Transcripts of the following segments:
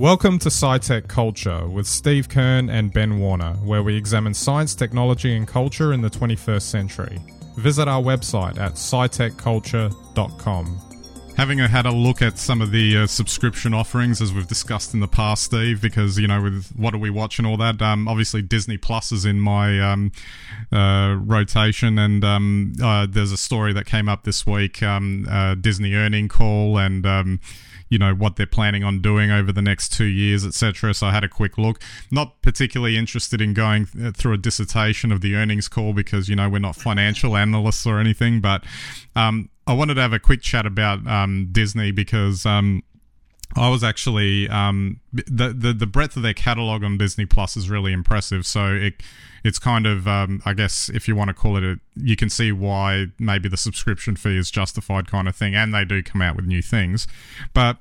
Welcome to SciTech Culture with Steve Kern and Ben Warner, where we examine science, technology, and culture in the 21st century. Visit our website at scitechculture.com. Having had a look at some of the uh, subscription offerings, as we've discussed in the past, Steve, because you know, with what do we watch and all that. Um, obviously, Disney Plus is in my um, uh, rotation, and um, uh, there's a story that came up this week, um, uh, Disney earning call, and um, you know what they're planning on doing over the next two years, etc. So I had a quick look. Not particularly interested in going uh, through a dissertation of the earnings call because you know we're not financial analysts or anything, but um, I wanted to have a quick chat about um, Disney because. Um, I was actually um, the, the the breadth of their catalog on Disney Plus is really impressive. So it it's kind of um, I guess if you want to call it a, you can see why maybe the subscription fee is justified kind of thing, and they do come out with new things, but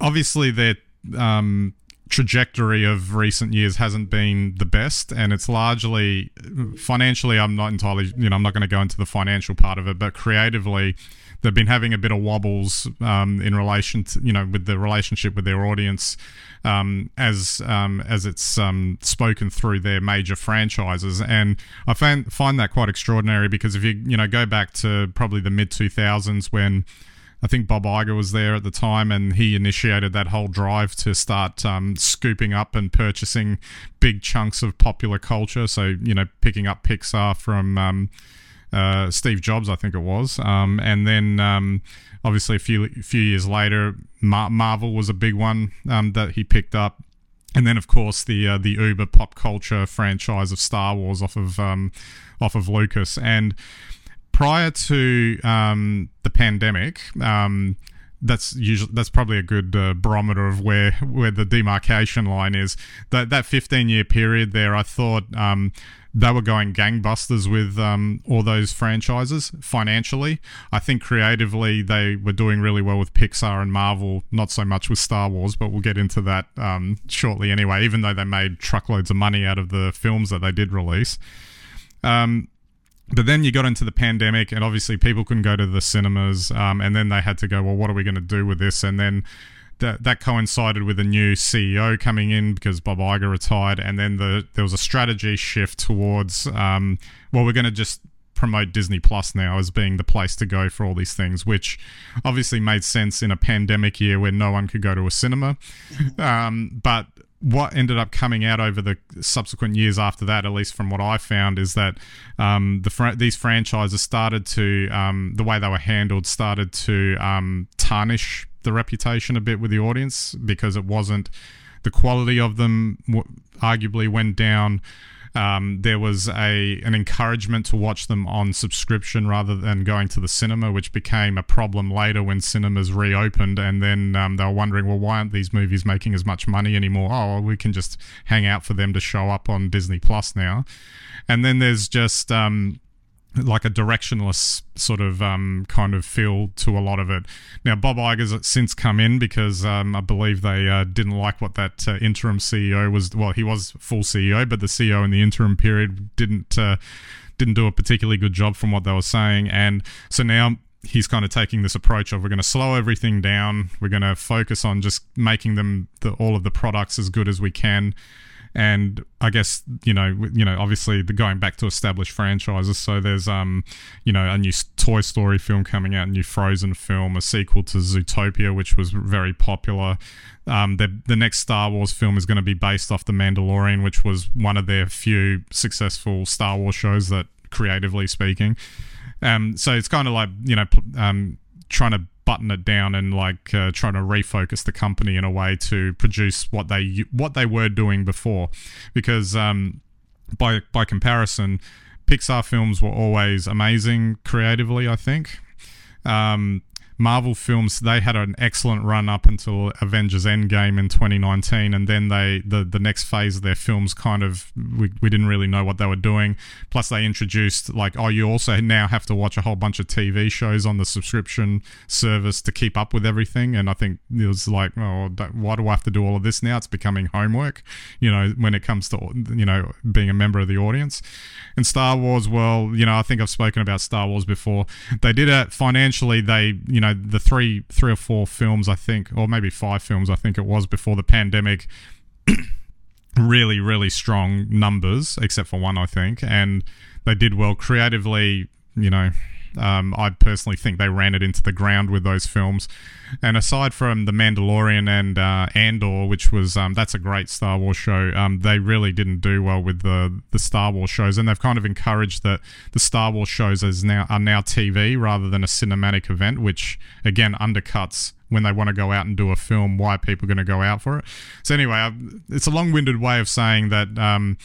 obviously their um, trajectory of recent years hasn't been the best, and it's largely financially. I'm not entirely you know I'm not going to go into the financial part of it, but creatively they've been having a bit of wobbles um, in relation to you know with the relationship with their audience um, as um, as it's um, spoken through their major franchises, and I find find that quite extraordinary because if you you know go back to probably the mid two thousands when I think Bob Iger was there at the time, and he initiated that whole drive to start um, scooping up and purchasing big chunks of popular culture. So you know, picking up Pixar from um, uh, Steve Jobs, I think it was, um, and then um, obviously a few few years later, Mar- Marvel was a big one um, that he picked up. And then, of course, the uh, the Uber pop culture franchise of Star Wars off of um, off of Lucas. And prior to um, the pandemic, um, that's usually that's probably a good uh, barometer of where where the demarcation line is. That that 15 year period there, I thought um, they were going gangbusters with um, all those franchises financially. I think creatively they were doing really well with Pixar and Marvel, not so much with Star Wars, but we'll get into that um, shortly anyway, even though they made truckloads of money out of the films that they did release. Um, but then you got into the pandemic, and obviously people couldn't go to the cinemas, um, and then they had to go, well, what are we going to do with this? And then that, that coincided with a new CEO coming in because Bob Iger retired, and then the there was a strategy shift towards um, well, we're going to just promote Disney Plus now as being the place to go for all these things, which obviously made sense in a pandemic year where no one could go to a cinema. Um, but what ended up coming out over the subsequent years after that, at least from what I found, is that um, the fr- these franchises started to um, the way they were handled started to um, tarnish the reputation a bit with the audience because it wasn't the quality of them w- arguably went down um, there was a an encouragement to watch them on subscription rather than going to the cinema, which became a problem later when cinemas reopened. And then um, they were wondering, well, why aren't these movies making as much money anymore? Oh, well, we can just hang out for them to show up on Disney Plus now. And then there's just um, like a directionless sort of um, kind of feel to a lot of it. Now, Bob Iger's since come in because um, I believe they uh, didn't like what that uh, interim CEO was. Well, he was full CEO, but the CEO in the interim period didn't uh, didn't do a particularly good job from what they were saying, and so now he's kind of taking this approach of we're going to slow everything down. We're going to focus on just making them the, all of the products as good as we can and I guess you know, you know, obviously the going back to established franchises. So there's um, you know, a new Toy Story film coming out, a new Frozen film, a sequel to Zootopia, which was very popular. Um, the the next Star Wars film is going to be based off The Mandalorian, which was one of their few successful Star Wars shows that, creatively speaking. Um, so it's kind of like you know, um, trying to button it down and like uh, trying to refocus the company in a way to produce what they what they were doing before, because um, by by comparison, Pixar films were always amazing creatively. I think. Um, Marvel films they had an excellent run up until Avengers Endgame in 2019 and then they the the next phase of their films kind of we, we didn't really know what they were doing. Plus they introduced like oh you also now have to watch a whole bunch of TV shows on the subscription service to keep up with everything and I think it was like oh why do I have to do all of this now? It's becoming homework you know when it comes to you know being a member of the audience. And Star Wars well you know I think I've spoken about Star Wars before. They did it financially they you know know the three three or four films I think, or maybe five films I think it was before the pandemic. really, really strong numbers, except for one I think, and they did well creatively. You know, um, I personally think they ran it into the ground with those films. And aside from The Mandalorian and uh, Andor, which was um, that's a great Star Wars show, um, they really didn't do well with the the Star Wars shows, and they've kind of encouraged that the Star Wars shows is now are now TV rather than a cinematic event, which again undercuts when they want to go out and do a film. Why are people going to go out for it? So anyway, it's a long-winded way of saying that um,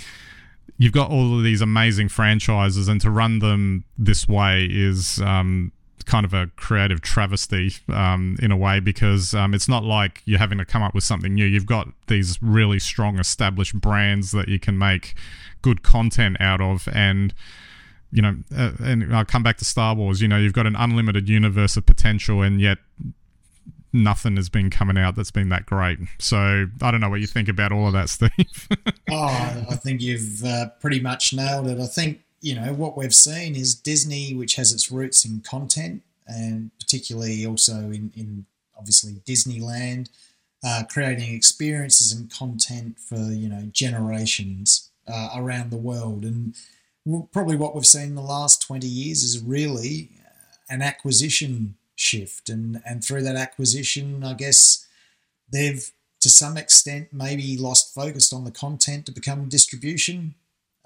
you've got all of these amazing franchises, and to run them this way is um, kind of a creative travesty um, in a way because um, it's not like you're having to come up with something new. You've got these really strong established brands that you can make good content out of, and you know, uh, and I'll come back to Star Wars. You know, you've got an unlimited universe of potential, and yet nothing has been coming out that's been that great. So I don't know what you think about all of that, Steve. oh, I think you've uh, pretty much nailed it. I think you know what we've seen is Disney, which has its roots in content, and particularly also in, in obviously Disneyland, uh, creating experiences and content for you know generations uh, around the world. And probably what we've seen in the last twenty years is really an acquisition shift. And, and through that acquisition, I guess they've to some extent maybe lost focus on the content to become distribution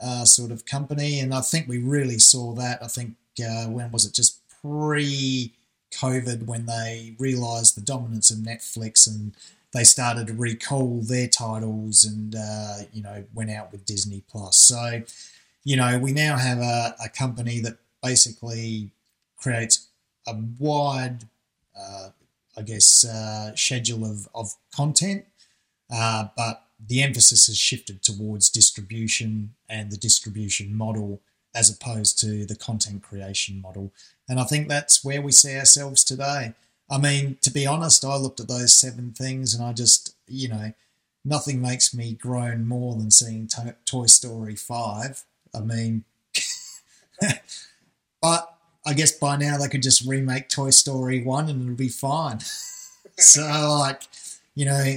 uh, sort of company. And I think we really saw that. I think uh, when was it just pre COVID when they realized the dominance of Netflix and they started to recall their titles and uh, you know went out with Disney Plus. So you know we now have a, a company that basically creates a wide, uh, I guess, uh, schedule of, of content, uh, but the emphasis has shifted towards distribution and the distribution model as opposed to the content creation model. And I think that's where we see ourselves today. I mean, to be honest, I looked at those seven things and I just, you know, nothing makes me groan more than seeing to- Toy Story 5. I mean, I guess by now they could just remake Toy Story 1 and it'll be fine. so, like, you know,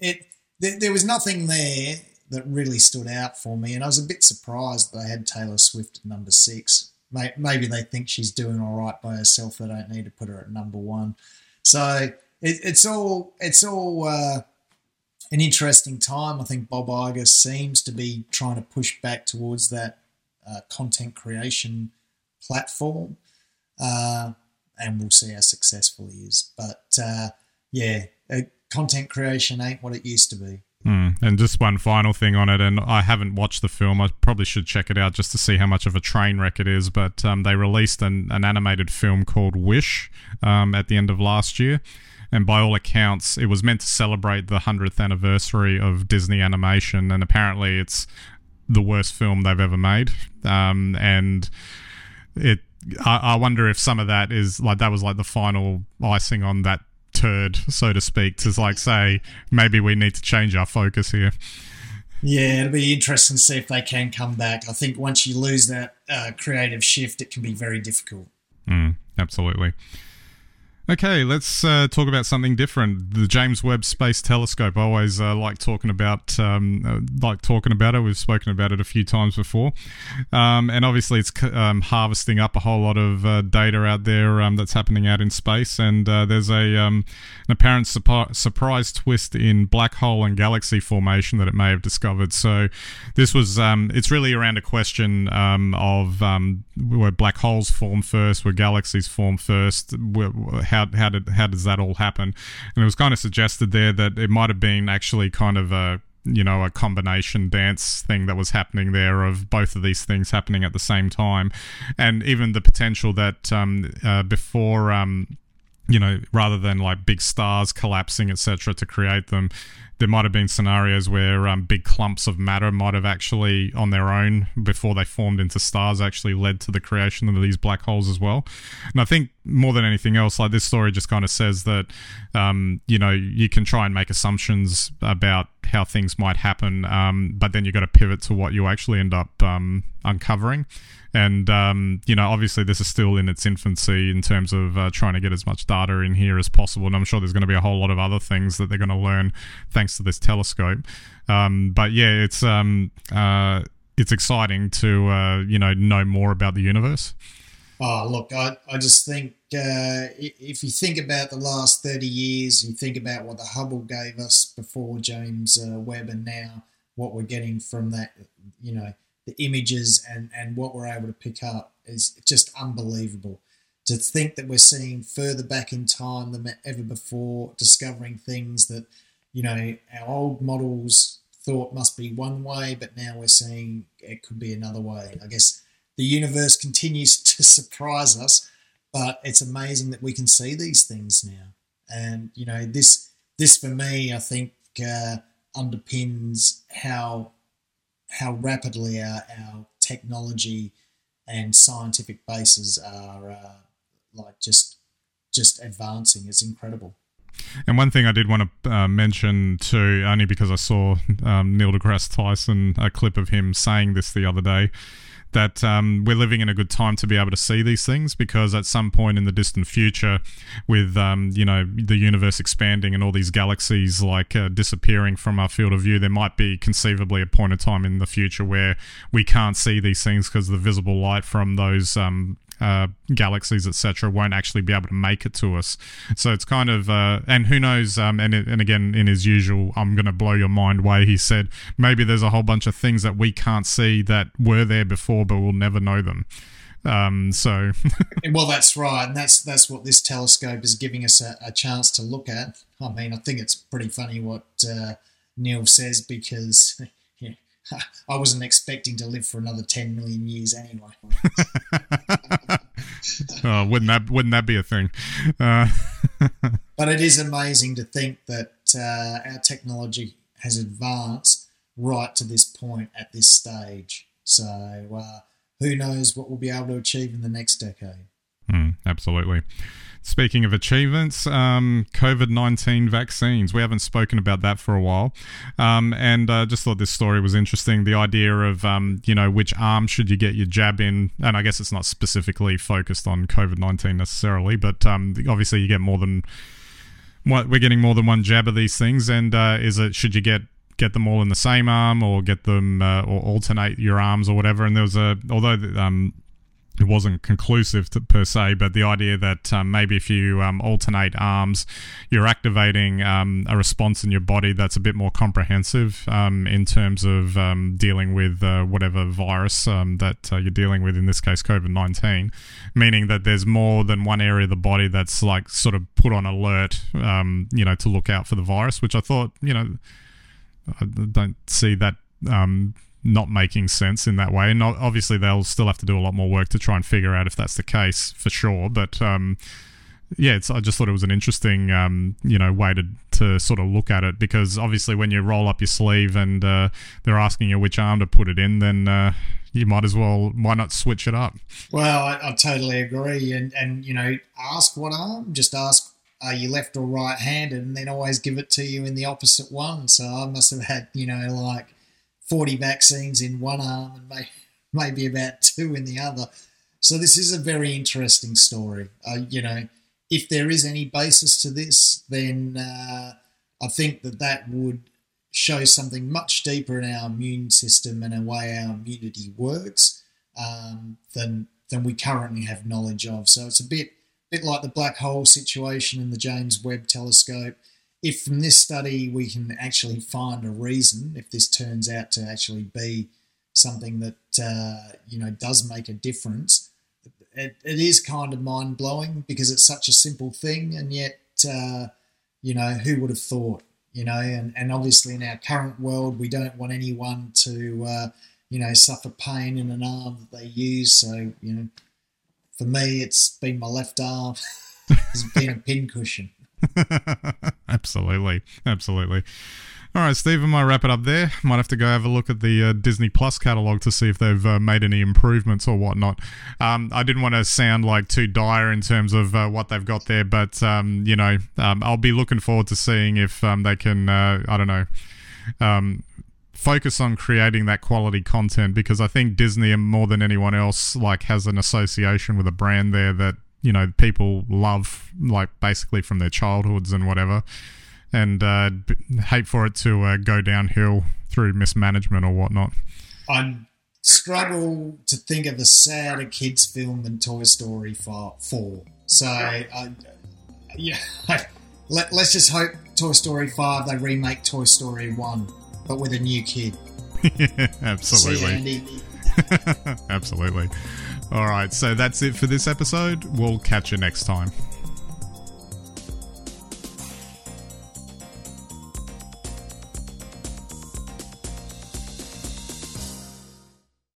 it there, there, was nothing there that really stood out for me. And I was a bit surprised they had Taylor Swift at number six. Maybe they think she's doing all right by herself. They don't need to put her at number one. So it, it's all it's all uh, an interesting time. I think Bob Iger seems to be trying to push back towards that uh, content creation platform, uh, and we'll see how successful he is. But uh, yeah, uh, content creation ain't what it used to be. Mm. And just one final thing on it, and I haven't watched the film. I probably should check it out just to see how much of a train wreck it is. But um, they released an, an, animated film called Wish um, at the end of last year. And by all accounts, it was meant to celebrate the 100th anniversary of Disney animation. And apparently, it's the worst film they've ever made. Um, and it I, I wonder if some of that is like that was like the final icing on that turd, so to speak, to like say maybe we need to change our focus here. Yeah, it'll be interesting to see if they can come back. I think once you lose that uh, creative shift, it can be very difficult. Mm, absolutely. Okay, let's uh, talk about something different. The James Webb Space Telescope. I always uh, like talking about um, uh, like talking about it. We've spoken about it a few times before, um, and obviously it's um, harvesting up a whole lot of uh, data out there um, that's happening out in space. And uh, there's a um, an apparent surpri- surprise twist in black hole and galaxy formation that it may have discovered. So this was um, it's really around a question of where black holes form first, where galaxies form first. Where, how how did how does that all happen? And it was kind of suggested there that it might have been actually kind of a you know a combination dance thing that was happening there of both of these things happening at the same time, and even the potential that um, uh, before. Um, you know, rather than like big stars collapsing, etc., to create them, there might have been scenarios where um, big clumps of matter might have actually, on their own, before they formed into stars, actually led to the creation of these black holes as well. And I think more than anything else, like this story just kind of says that, um, you know, you can try and make assumptions about how things might happen, um, but then you've got to pivot to what you actually end up um, uncovering. And, um, you know, obviously this is still in its infancy in terms of uh, trying to get as much data in here as possible. And I'm sure there's going to be a whole lot of other things that they're going to learn thanks to this telescope. Um, but yeah, it's, um, uh, it's exciting to, uh, you know, know more about the universe. Oh, look, I, I just think uh, if you think about the last 30 years, you think about what the Hubble gave us before James uh, Webb and now what we're getting from that, you know, the images and, and what we're able to pick up is just unbelievable. To think that we're seeing further back in time than ever before, discovering things that, you know, our old models thought must be one way, but now we're seeing it could be another way. I guess the universe continues to surprise us, but it's amazing that we can see these things now. And you know, this this for me, I think, uh, underpins how how rapidly our, our technology and scientific bases are uh, like just just advancing. It's incredible. And one thing I did want to uh, mention too, only because I saw um, Neil deGrasse Tyson a clip of him saying this the other day, that um, we're living in a good time to be able to see these things because at some point in the distant future, with um, you know the universe expanding and all these galaxies like uh, disappearing from our field of view, there might be conceivably a point in time in the future where we can't see these things because the visible light from those um, uh, galaxies, etc., won't actually be able to make it to us. So it's kind of, uh, and who knows? Um, and and again, in his usual, I'm going to blow your mind way, he said maybe there's a whole bunch of things that we can't see that were there before, but we'll never know them. Um, so, well, that's right, and that's that's what this telescope is giving us a, a chance to look at. I mean, I think it's pretty funny what uh, Neil says because I wasn't expecting to live for another 10 million years anyway. oh, wouldn't that wouldn't that be a thing? Uh. but it is amazing to think that uh, our technology has advanced right to this point at this stage. So uh, who knows what we'll be able to achieve in the next decade? Mm, absolutely. Speaking of achievements, um, COVID 19 vaccines. We haven't spoken about that for a while. Um, and uh, just thought this story was interesting. The idea of, um, you know, which arm should you get your jab in? And I guess it's not specifically focused on COVID 19 necessarily, but um, obviously you get more than. We're getting more than one jab of these things, and uh, is it should you get get them all in the same arm or get them uh, or alternate your arms or whatever. And there was a although um, it wasn't conclusive to, per se, but the idea that um, maybe if you um, alternate arms, you're activating um, a response in your body that's a bit more comprehensive um, in terms of um, dealing with uh, whatever virus um, that uh, you're dealing with, in this case, COVID 19, meaning that there's more than one area of the body that's like sort of put on alert, you know, to look out for the virus, which I thought, you know, I don't see that um, not making sense in that way. And obviously, they'll still have to do a lot more work to try and figure out if that's the case for sure. But um, yeah, I just thought it was an interesting, um, you know, way to to sort of look at it because obviously, when you roll up your sleeve and uh, they're asking you which arm to put it in, then uh, you might as well why not switch it up? Well, I, I totally agree, and and you know, ask what arm. Just ask are you left or right handed, and then always give it to you in the opposite one. So I must have had, you know, like 40 vaccines in one arm and may, maybe about two in the other. So this is a very interesting story. Uh, you know, if there is any basis to this, then uh, I think that that would show something much deeper in our immune system and a way our immunity works um, than than we currently have knowledge of. So it's a bit bit like the black hole situation in the James Webb Telescope if from this study we can actually find a reason, if this turns out to actually be something that uh, you know does make a difference, it, it is kind of mind blowing because it's such a simple thing, and yet uh, you know who would have thought, you know, and and obviously in our current world we don't want anyone to uh, you know suffer pain in an arm that they use, so you know. For me, it's been my left arm. it's been a pincushion. absolutely, absolutely. All right, Steve, I might wrap it up there. Might have to go have a look at the uh, Disney Plus catalog to see if they've uh, made any improvements or whatnot. Um, I didn't want to sound like too dire in terms of uh, what they've got there, but um, you know, um, I'll be looking forward to seeing if um, they can. Uh, I don't know um, focus on creating that quality content because I think Disney more than anyone else like has an association with a brand there that you know people love like basically from their childhoods and whatever and uh, hate for it to uh, go downhill through mismanagement or whatnot. I struggle to think of a sadder kids film than Toy Story 4. So, yeah, let, us just hope Toy Story 5 they remake Toy Story 1, but with a new kid. absolutely. absolutely. All right, so that's it for this episode. We'll catch you next time.